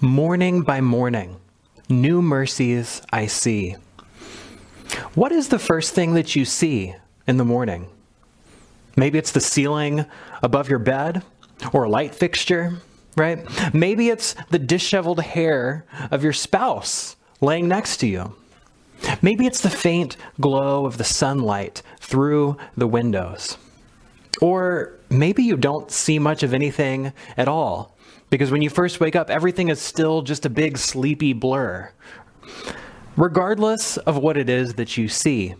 Morning by morning, new mercies I see. What is the first thing that you see in the morning? Maybe it's the ceiling above your bed or a light fixture, right? Maybe it's the disheveled hair of your spouse laying next to you. Maybe it's the faint glow of the sunlight through the windows. Or maybe you don't see much of anything at all because when you first wake up, everything is still just a big sleepy blur. Regardless of what it is that you see,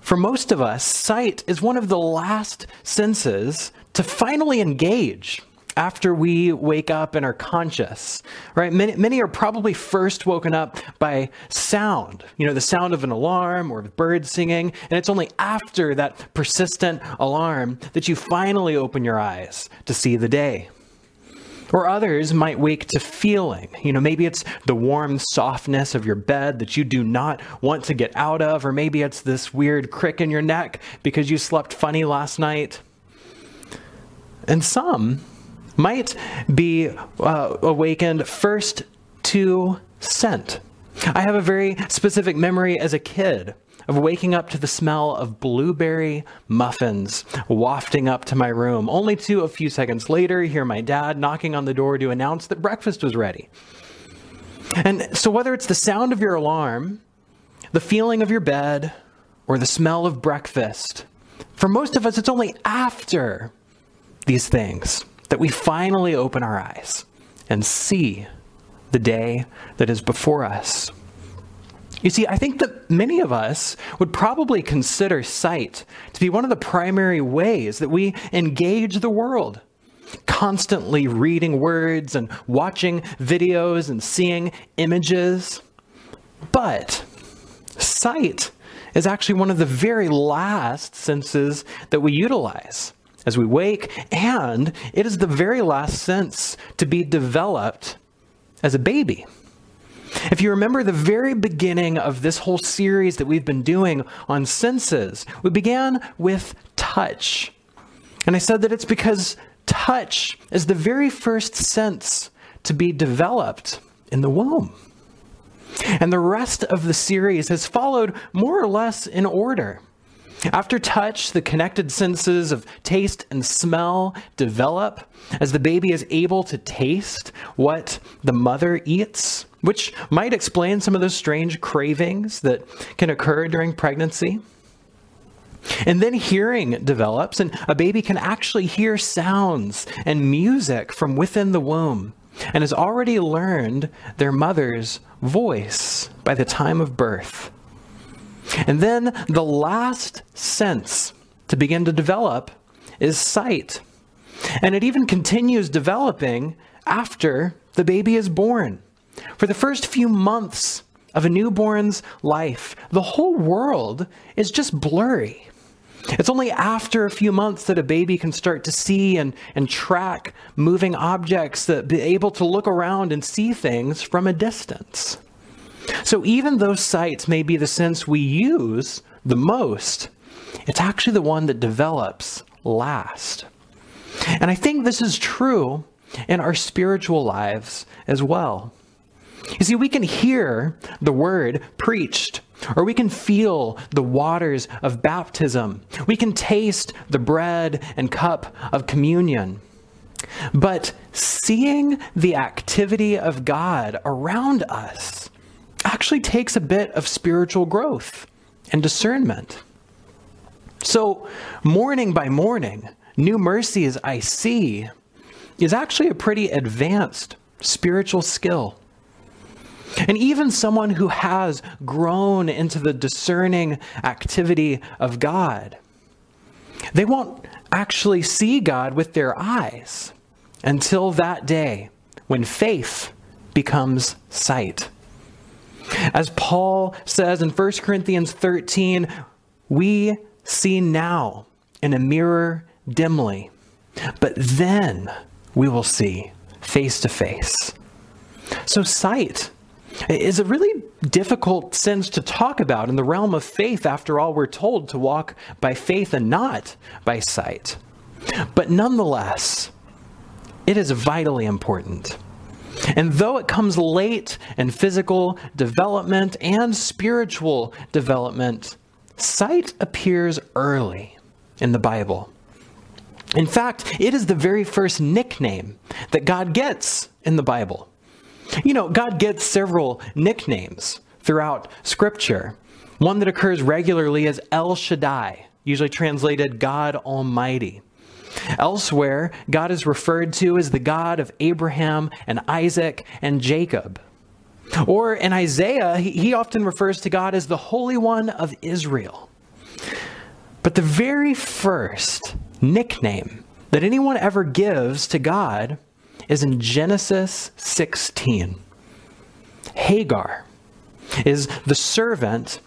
for most of us, sight is one of the last senses to finally engage after we wake up and are conscious, right? Many, many are probably first woken up by sound, you know, the sound of an alarm or birds singing. And it's only after that persistent alarm that you finally open your eyes to see the day. Or others might wake to feeling. You know, maybe it's the warm softness of your bed that you do not want to get out of, or maybe it's this weird crick in your neck because you slept funny last night. And some might be uh, awakened first to scent. I have a very specific memory as a kid of waking up to the smell of blueberry muffins wafting up to my room, only to a few seconds later hear my dad knocking on the door to announce that breakfast was ready. And so, whether it's the sound of your alarm, the feeling of your bed, or the smell of breakfast, for most of us, it's only after these things that we finally open our eyes and see the day that is before us. You see, I think that many of us would probably consider sight to be one of the primary ways that we engage the world. Constantly reading words and watching videos and seeing images. But sight is actually one of the very last senses that we utilize as we wake, and it is the very last sense to be developed as a baby. If you remember the very beginning of this whole series that we've been doing on senses, we began with touch. And I said that it's because touch is the very first sense to be developed in the womb. And the rest of the series has followed more or less in order. After touch, the connected senses of taste and smell develop as the baby is able to taste what the mother eats, which might explain some of those strange cravings that can occur during pregnancy. And then hearing develops, and a baby can actually hear sounds and music from within the womb and has already learned their mother's voice by the time of birth. And then the last sense to begin to develop is sight. And it even continues developing after the baby is born. For the first few months of a newborn's life, the whole world is just blurry. It's only after a few months that a baby can start to see and, and track moving objects, that be able to look around and see things from a distance. So even though sight may be the sense we use the most, it's actually the one that develops last. And I think this is true in our spiritual lives as well. You see, we can hear the word preached, or we can feel the waters of baptism. We can taste the bread and cup of communion. But seeing the activity of God around us actually takes a bit of spiritual growth and discernment. So, morning by morning, new mercies I see is actually a pretty advanced spiritual skill. And even someone who has grown into the discerning activity of God, they won't actually see God with their eyes until that day when faith becomes sight. As Paul says in 1 Corinthians 13, we see now in a mirror dimly, but then we will see face to face. So, sight is a really difficult sense to talk about in the realm of faith. After all, we're told to walk by faith and not by sight. But nonetheless, it is vitally important. And though it comes late in physical development and spiritual development, sight appears early in the Bible. In fact, it is the very first nickname that God gets in the Bible. You know, God gets several nicknames throughout Scripture. One that occurs regularly is El Shaddai, usually translated God Almighty. Elsewhere, God is referred to as the God of Abraham and Isaac and Jacob. Or in Isaiah, he often refers to God as the Holy One of Israel. But the very first nickname that anyone ever gives to God is in Genesis 16. Hagar is the servant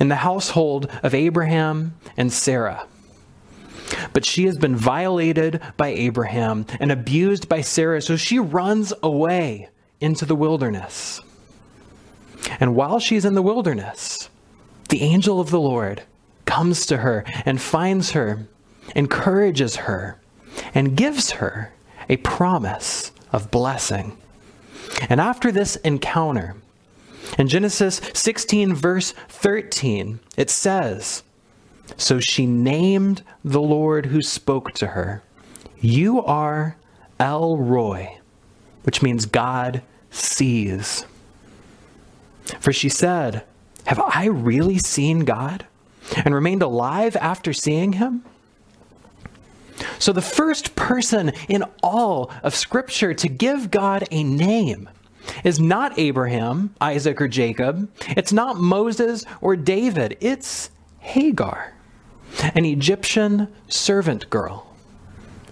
in the household of Abraham and Sarah. But she has been violated by Abraham and abused by Sarah, so she runs away into the wilderness. And while she's in the wilderness, the angel of the Lord comes to her and finds her, encourages her, and gives her a promise of blessing. And after this encounter, in Genesis 16, verse 13, it says, So she named the Lord who spoke to her, You are El Roi, which means God sees. For she said, Have I really seen God and remained alive after seeing him? So, the first person in all of Scripture to give God a name is not Abraham, Isaac, or Jacob. It's not Moses or David. It's Hagar, an Egyptian servant girl.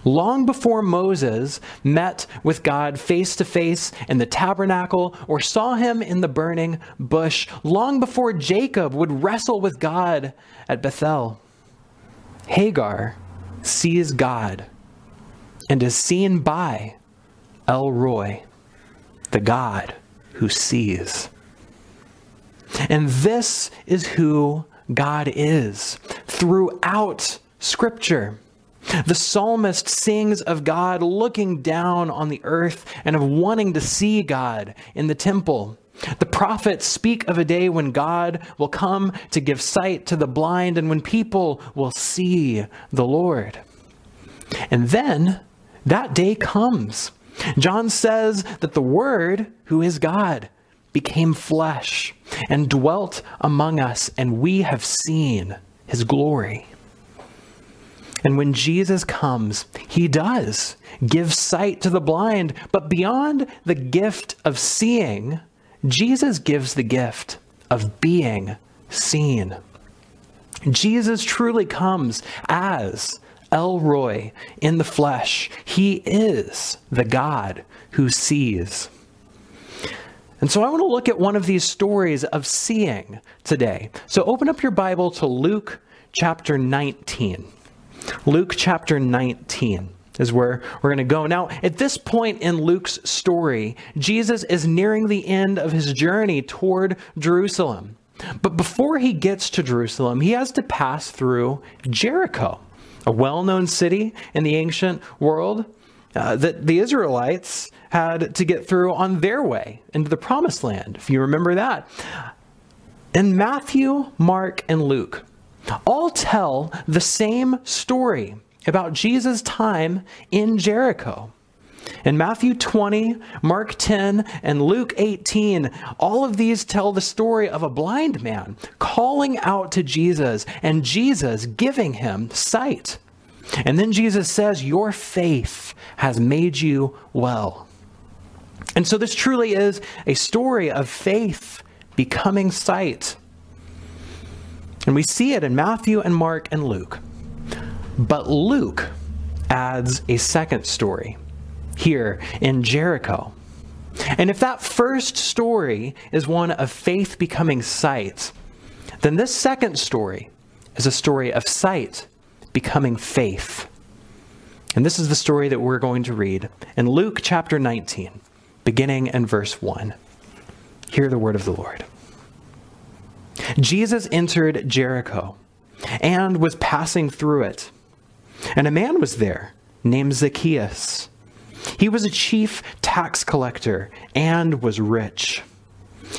Long before Moses met with God face to face in the tabernacle or saw him in the burning bush, long before Jacob would wrestle with God at Bethel, Hagar sees God and is seen by El Roi, the God who sees. And this is who God is throughout Scripture. The psalmist sings of God looking down on the earth and of wanting to see God in the temple. The prophets speak of a day when God will come to give sight to the blind and when people will see the Lord. And then that day comes. John says that the Word, who is God, became flesh and dwelt among us, and we have seen his glory. And when Jesus comes, he does give sight to the blind, but beyond the gift of seeing, Jesus gives the gift of being seen. Jesus truly comes as El Roi in the flesh. He is the God who sees. And so I want to look at one of these stories of seeing today. So open up your Bible to Luke chapter 19. Luke chapter 19 is where we're going to go. Now, at this point in Luke's story, Jesus is nearing the end of his journey toward Jerusalem. But before he gets to Jerusalem, he has to pass through Jericho, a well known city in the ancient world uh, that the Israelites had to get through on their way into the promised land, if you remember that. And Matthew, Mark, and Luke all tell the same story about Jesus' time in Jericho. In Matthew 20, Mark 10, and Luke 18, all of these tell the story of a blind man calling out to Jesus and Jesus giving him sight. And then Jesus says, Your faith has made you well. And so this truly is a story of faith becoming sight. And we see it in Matthew and Mark and Luke. But Luke adds a second story here in Jericho. And if that first story is one of faith becoming sight, then this second story is a story of sight becoming faith. And this is the story that we're going to read in Luke chapter 19, beginning in verse 1. Hear the word of the Lord. Jesus entered Jericho and was passing through it. And a man was there named Zacchaeus. He was a chief tax collector and was rich.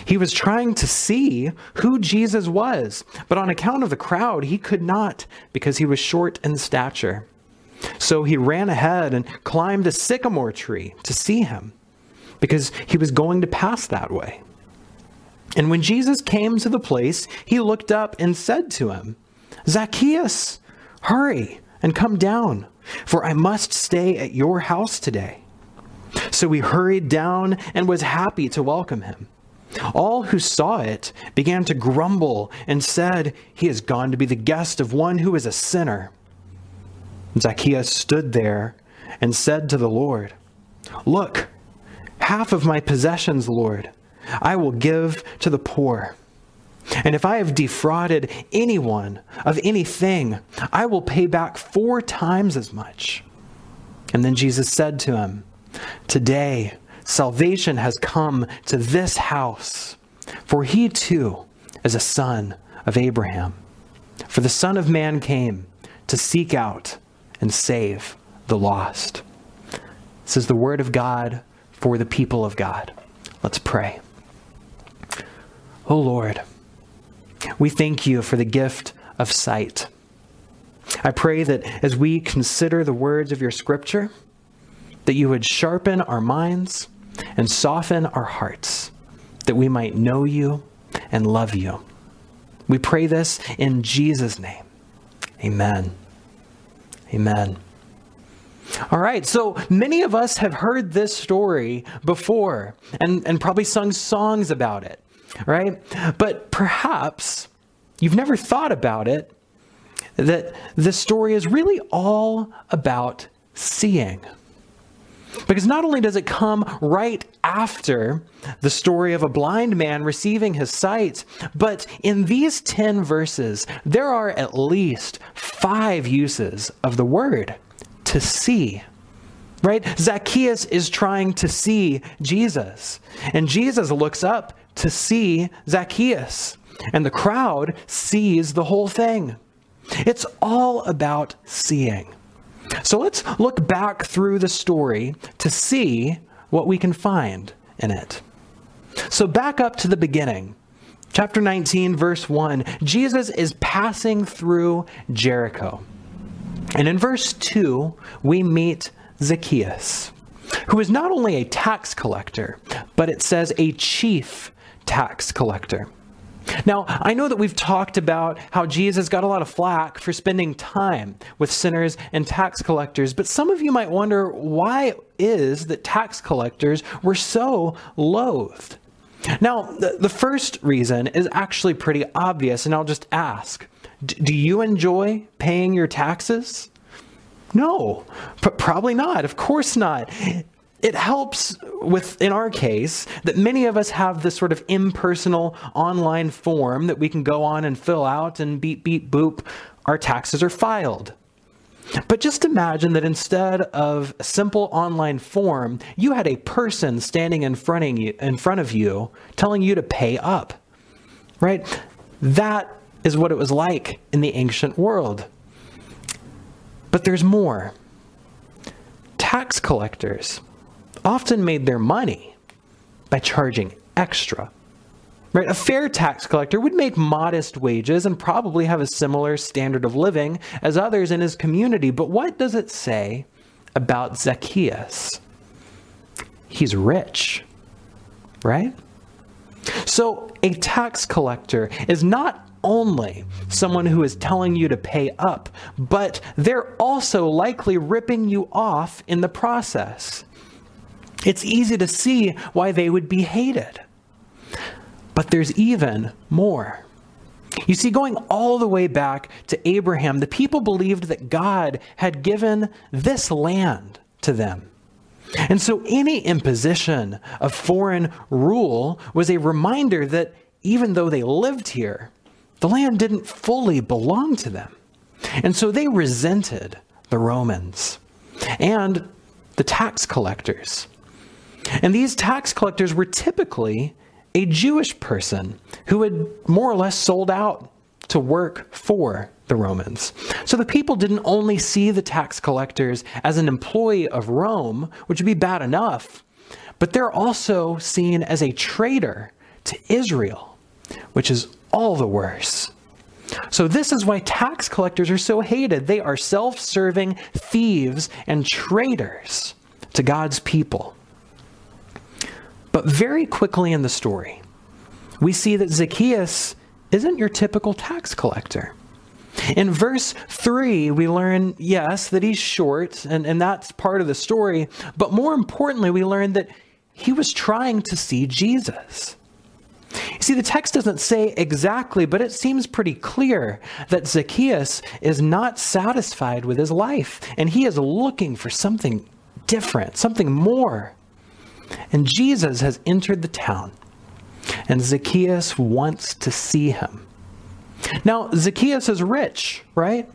He was trying to see who Jesus was, but on account of the crowd, he could not because he was short in stature. So he ran ahead and climbed a sycamore tree to see him because he was going to pass that way. And when Jesus came to the place, he looked up and said to him, Zacchaeus, hurry and come down, for I must stay at your house today. So he hurried down and was happy to welcome him. All who saw it began to grumble and said, He has gone to be the guest of one who is a sinner. Zacchaeus stood there and said to the Lord, Look, half of my possessions, Lord, I will give to the poor. And if I have defrauded anyone of anything, I will pay back four times as much. And then Jesus said to him, Today, salvation has come to this house, for he too is a son of Abraham. For the Son of Man came to seek out and save the lost. This is the word of God for the people of God. Let's pray. Oh Lord, we thank you for the gift of sight. I pray that as we consider the words of your scripture, that you would sharpen our minds and soften our hearts, that we might know you and love you. We pray this in Jesus' name. Amen. Amen. All right, so many of us have heard this story before and, and probably sung songs about it, right? But perhaps you've never thought about it that the story is really all about seeing. Because not only does it come right after the story of a blind man receiving his sight, but in these 10 verses, there are at least five uses of the word to see. Right? Zacchaeus is trying to see Jesus, and Jesus looks up to see Zacchaeus, and the crowd sees the whole thing. It's all about seeing. So let's look back through the story to see what we can find in it. So, back up to the beginning. Chapter 19, verse 1, Jesus is passing through Jericho. And in verse 2, we meet Zacchaeus, who is not only a tax collector, but it says a chief tax collector. Now, I know that we've talked about how Jesus got a lot of flack for spending time with sinners and tax collectors, but some of you might wonder why is that tax collectors were so loathed? Now, the, the first reason is actually pretty obvious, and I'll just ask Do you enjoy paying your taxes? No, probably not. Of course not it helps with, in our case, that many of us have this sort of impersonal online form that we can go on and fill out and beep, beep, boop, our taxes are filed. But just imagine that instead of a simple online form, you had a person standing in front of you, in front of you telling you to pay up. Right? That is what it was like in the ancient world. But there's more. Tax collectors often made their money by charging extra. Right? A fair tax collector would make modest wages and probably have a similar standard of living as others in his community. But what does it say about Zacchaeus? He's rich, right? So a tax collector is not only someone who is telling you to pay up, but they're also likely ripping you off in the process. It's easy to see why they would be hated. But there's even more. You see, going all the way back to Abraham, the people believed that God had given this land to them. And so any imposition of foreign rule was a reminder that even though they lived here, the land didn't fully belong to them. And so they resented the Romans and the tax collectors. And these tax collectors were typically a Jewish person who had more or less sold out to work for the Romans. So the people didn't only see the tax collectors as an employee of Rome, which would be bad enough, but they're also seen as a traitor to Israel, which is all the worse. So, this is why tax collectors are so hated. They are self serving thieves and traitors to God's people. But very quickly in the story, we see that Zacchaeus isn't your typical tax collector. In verse 3, we learn, yes, that he's short, and, and that's part of the story. But more importantly, we learn that he was trying to see Jesus. You see, the text doesn't say exactly, but it seems pretty clear that Zacchaeus is not satisfied with his life, and he is looking for something different, something more. And Jesus has entered the town, and Zacchaeus wants to see him. Now, Zacchaeus is rich, right?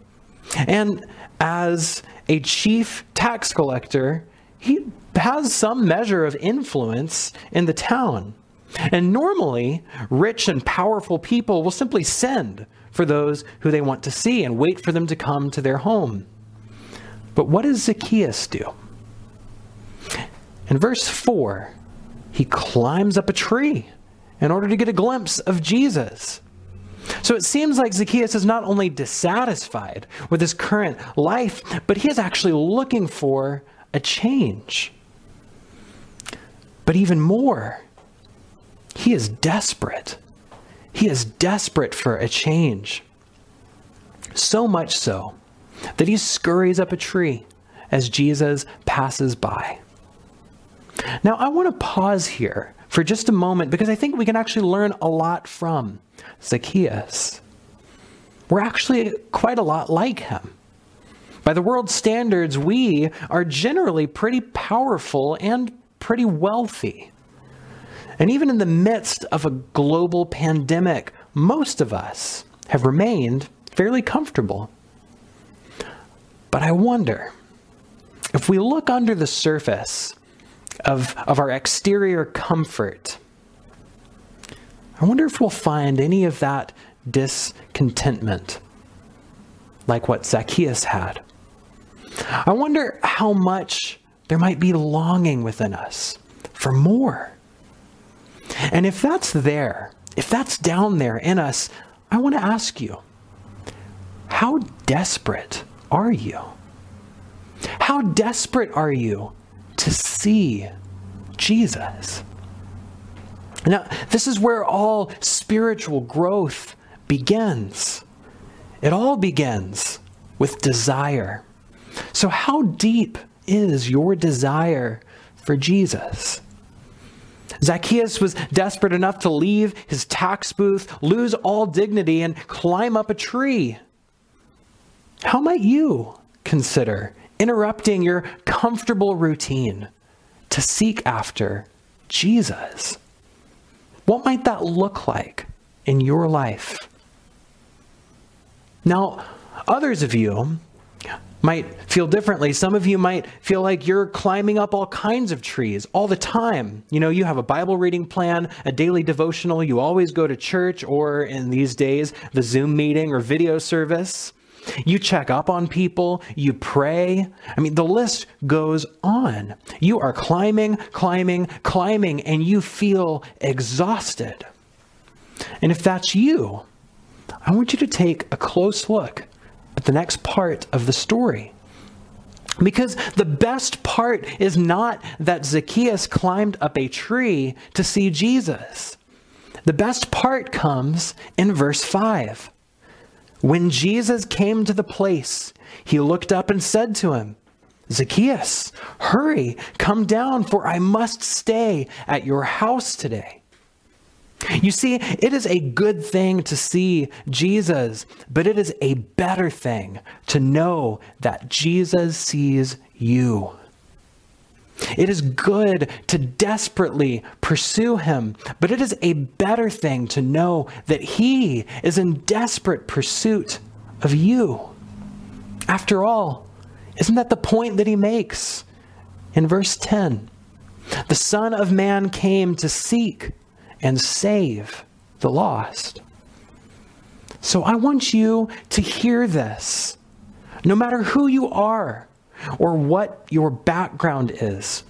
And as a chief tax collector, he has some measure of influence in the town. And normally, rich and powerful people will simply send for those who they want to see and wait for them to come to their home. But what does Zacchaeus do? In verse 4, he climbs up a tree in order to get a glimpse of Jesus. So it seems like Zacchaeus is not only dissatisfied with his current life, but he is actually looking for a change. But even more, he is desperate. He is desperate for a change. So much so that he scurries up a tree as Jesus passes by. Now, I want to pause here for just a moment because I think we can actually learn a lot from Zacchaeus. We're actually quite a lot like him. By the world's standards, we are generally pretty powerful and pretty wealthy. And even in the midst of a global pandemic, most of us have remained fairly comfortable. But I wonder if we look under the surface of, of our exterior comfort, I wonder if we'll find any of that discontentment like what Zacchaeus had. I wonder how much there might be longing within us for more. And if that's there, if that's down there in us, I want to ask you how desperate are you? How desperate are you to see Jesus? Now, this is where all spiritual growth begins. It all begins with desire. So, how deep is your desire for Jesus? Zacchaeus was desperate enough to leave his tax booth, lose all dignity, and climb up a tree. How might you consider interrupting your comfortable routine to seek after Jesus? What might that look like in your life? Now, others of you might feel differently. Some of you might feel like you're climbing up all kinds of trees all the time. You know, you have a Bible reading plan, a daily devotional, you always go to church, or in these days, the Zoom meeting or video service. You check up on people, you pray. I mean, the list goes on. You are climbing, climbing, climbing, and you feel exhausted. And if that's you, I want you to take a close look at the next part of the story. Because the best part is not that Zacchaeus climbed up a tree to see Jesus. The best part comes in verse 5. When Jesus came to the place, he looked up and said to him, Zacchaeus, hurry, come down, for I must stay at your house today. You see, it is a good thing to see Jesus, but it is a better thing to know that Jesus sees you. It is good to desperately pursue him, but it is a better thing to know that he is in desperate pursuit of you. After all, isn't that the point that he makes in verse 10? The Son of Man came to seek and save the lost. So I want you to hear this. No matter who you are or what your background is,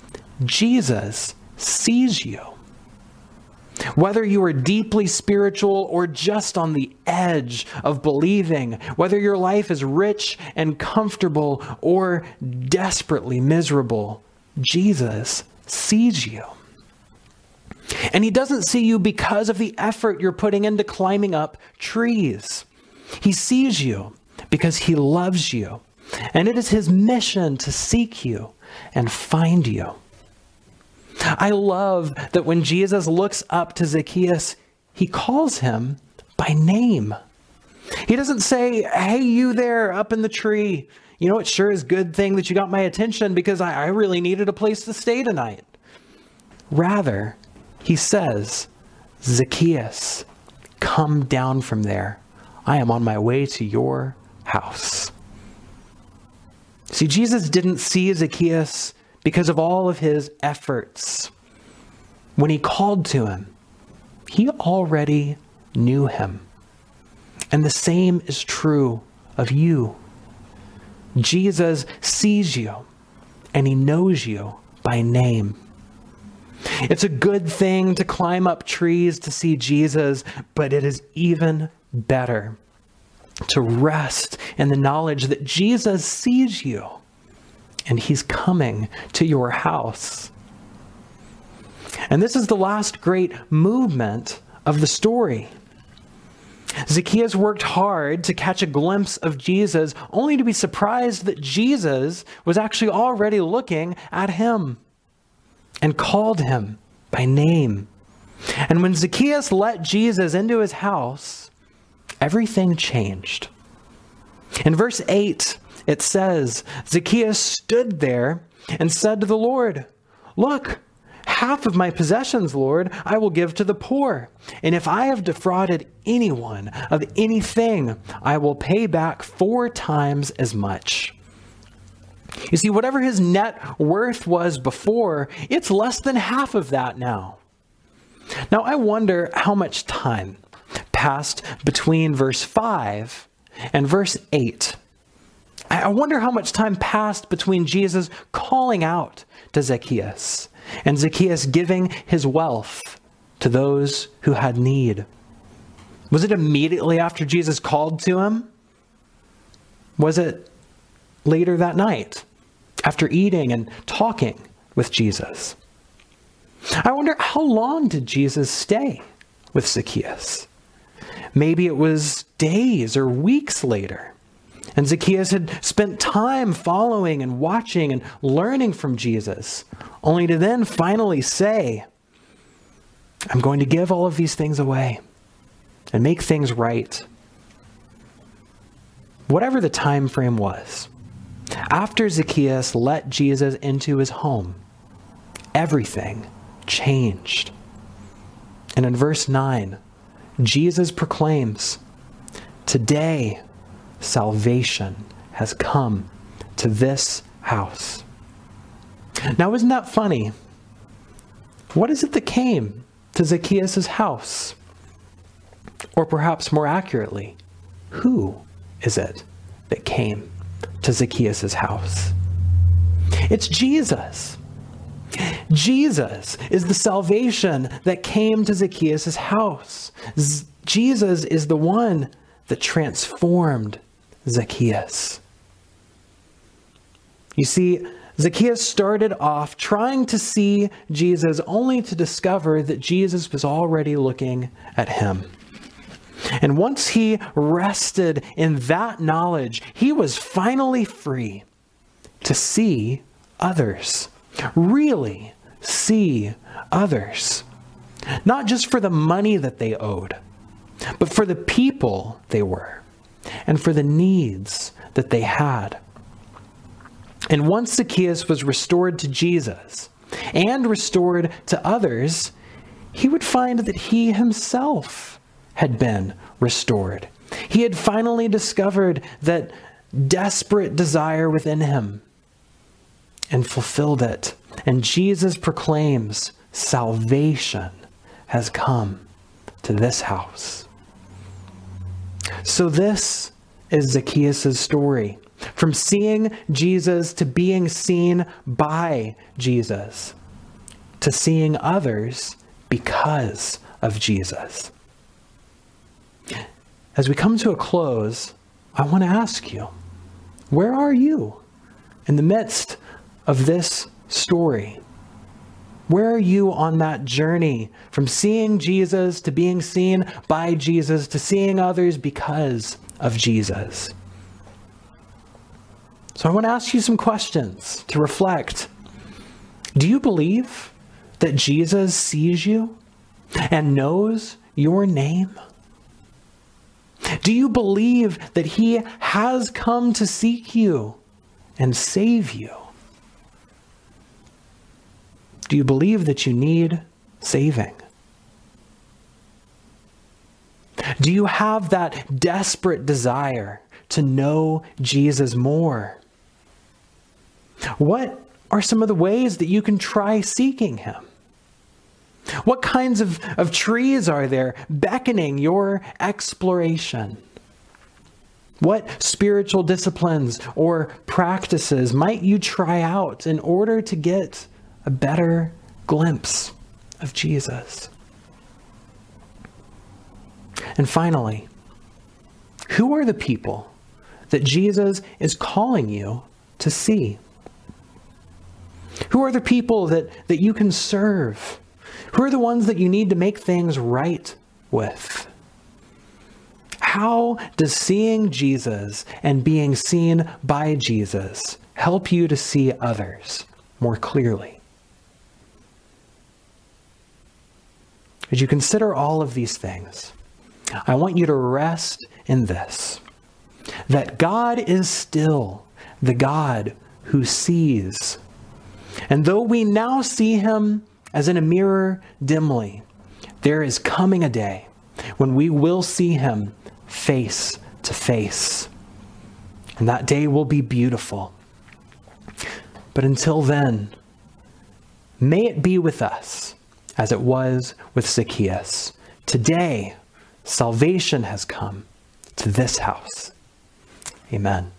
Jesus sees you. Whether you are deeply spiritual or just on the edge of believing, whether your life is rich and comfortable or desperately miserable, Jesus sees you. And he doesn't see you because of the effort you're putting into climbing up trees. He sees you because he loves you. And it is his mission to seek you and find you. I love that when Jesus looks up to Zacchaeus, he calls him by name. He doesn't say, Hey, you there up in the tree. You know, it sure is good thing that you got my attention because I, I really needed a place to stay tonight. Rather, he says, Zacchaeus, come down from there. I am on my way to your house. See, Jesus didn't see Zacchaeus because of all of his efforts. When he called to him, he already knew him. And the same is true of you. Jesus sees you and he knows you by name. It's a good thing to climb up trees to see Jesus, but it is even better to rest in the knowledge that Jesus sees you and he's coming to your house. And this is the last great movement of the story. Zacchaeus worked hard to catch a glimpse of Jesus, only to be surprised that Jesus was actually already looking at him and called him by name. And when Zacchaeus let Jesus into his house, everything changed. In verse 8, it says, Zacchaeus stood there and said to the Lord, Look, half of my possessions, Lord, I will give to the poor. And if I have defrauded anyone of anything, I will pay back four times as much. You see, whatever his net worth was before, it's less than half of that now. Now, I wonder how much time passed between verse 5 and verse 8. I wonder how much time passed between Jesus calling out to Zacchaeus and Zacchaeus giving his wealth to those who had need. Was it immediately after Jesus called to him? Was it later that night, after eating and talking with Jesus. I wonder how long did Jesus stay with Zacchaeus? Maybe it was days or weeks later. And Zacchaeus had spent time following and watching and learning from Jesus, only to then finally say, I'm going to give all of these things away and make things right. Whatever the time frame was, after Zacchaeus let Jesus into his home, everything changed. And in verse 9, Jesus proclaims, Today salvation has come to this house. Now, isn't that funny? What is it that came to Zacchaeus' house? Or perhaps more accurately, who is it that came to Zacchaeus' house. It's Jesus. Jesus is the salvation that came to Zacchaeus' house. Z- Jesus is the one that transformed Zacchaeus. You see, Zacchaeus started off trying to see Jesus only to discover that Jesus was already looking at him. And once he rested in that knowledge, he was finally free to see others. Really see others. Not just for the money that they owed, but for the people they were and for the needs that they had. And once Zacchaeus was restored to Jesus and restored to others, he would find that he himself had been restored. He had finally discovered that desperate desire within him and fulfilled it. And Jesus proclaims salvation has come to this house. So, this is Zacchaeus' story from seeing Jesus to being seen by Jesus to seeing others because of Jesus. As we come to a close, I want to ask you where are you in the midst of this story? Where are you on that journey from seeing Jesus to being seen by Jesus to seeing others because of Jesus? So I want to ask you some questions to reflect. Do you believe that Jesus sees you and knows your name? Do you believe that he has come to seek you and save you? Do you believe that you need saving? Do you have that desperate desire to know Jesus more? What are some of the ways that you can try seeking him? What kinds of, of trees are there beckoning your exploration? What spiritual disciplines or practices might you try out in order to get a better glimpse of Jesus. And finally, who are the people that Jesus is calling you to see? Who are the people that, that you can serve? Who are the ones that you need to make things right with? How does seeing Jesus and being seen by Jesus help you to see others more clearly? As you consider all of these things, I want you to rest in this that God is still the God who sees. And though we now see him as in a mirror dimly, there is coming a day when we will see him face to face. And that day will be beautiful. But until then, may it be with us as it was with Zacchaeus. Today, salvation has come to this house. Amen.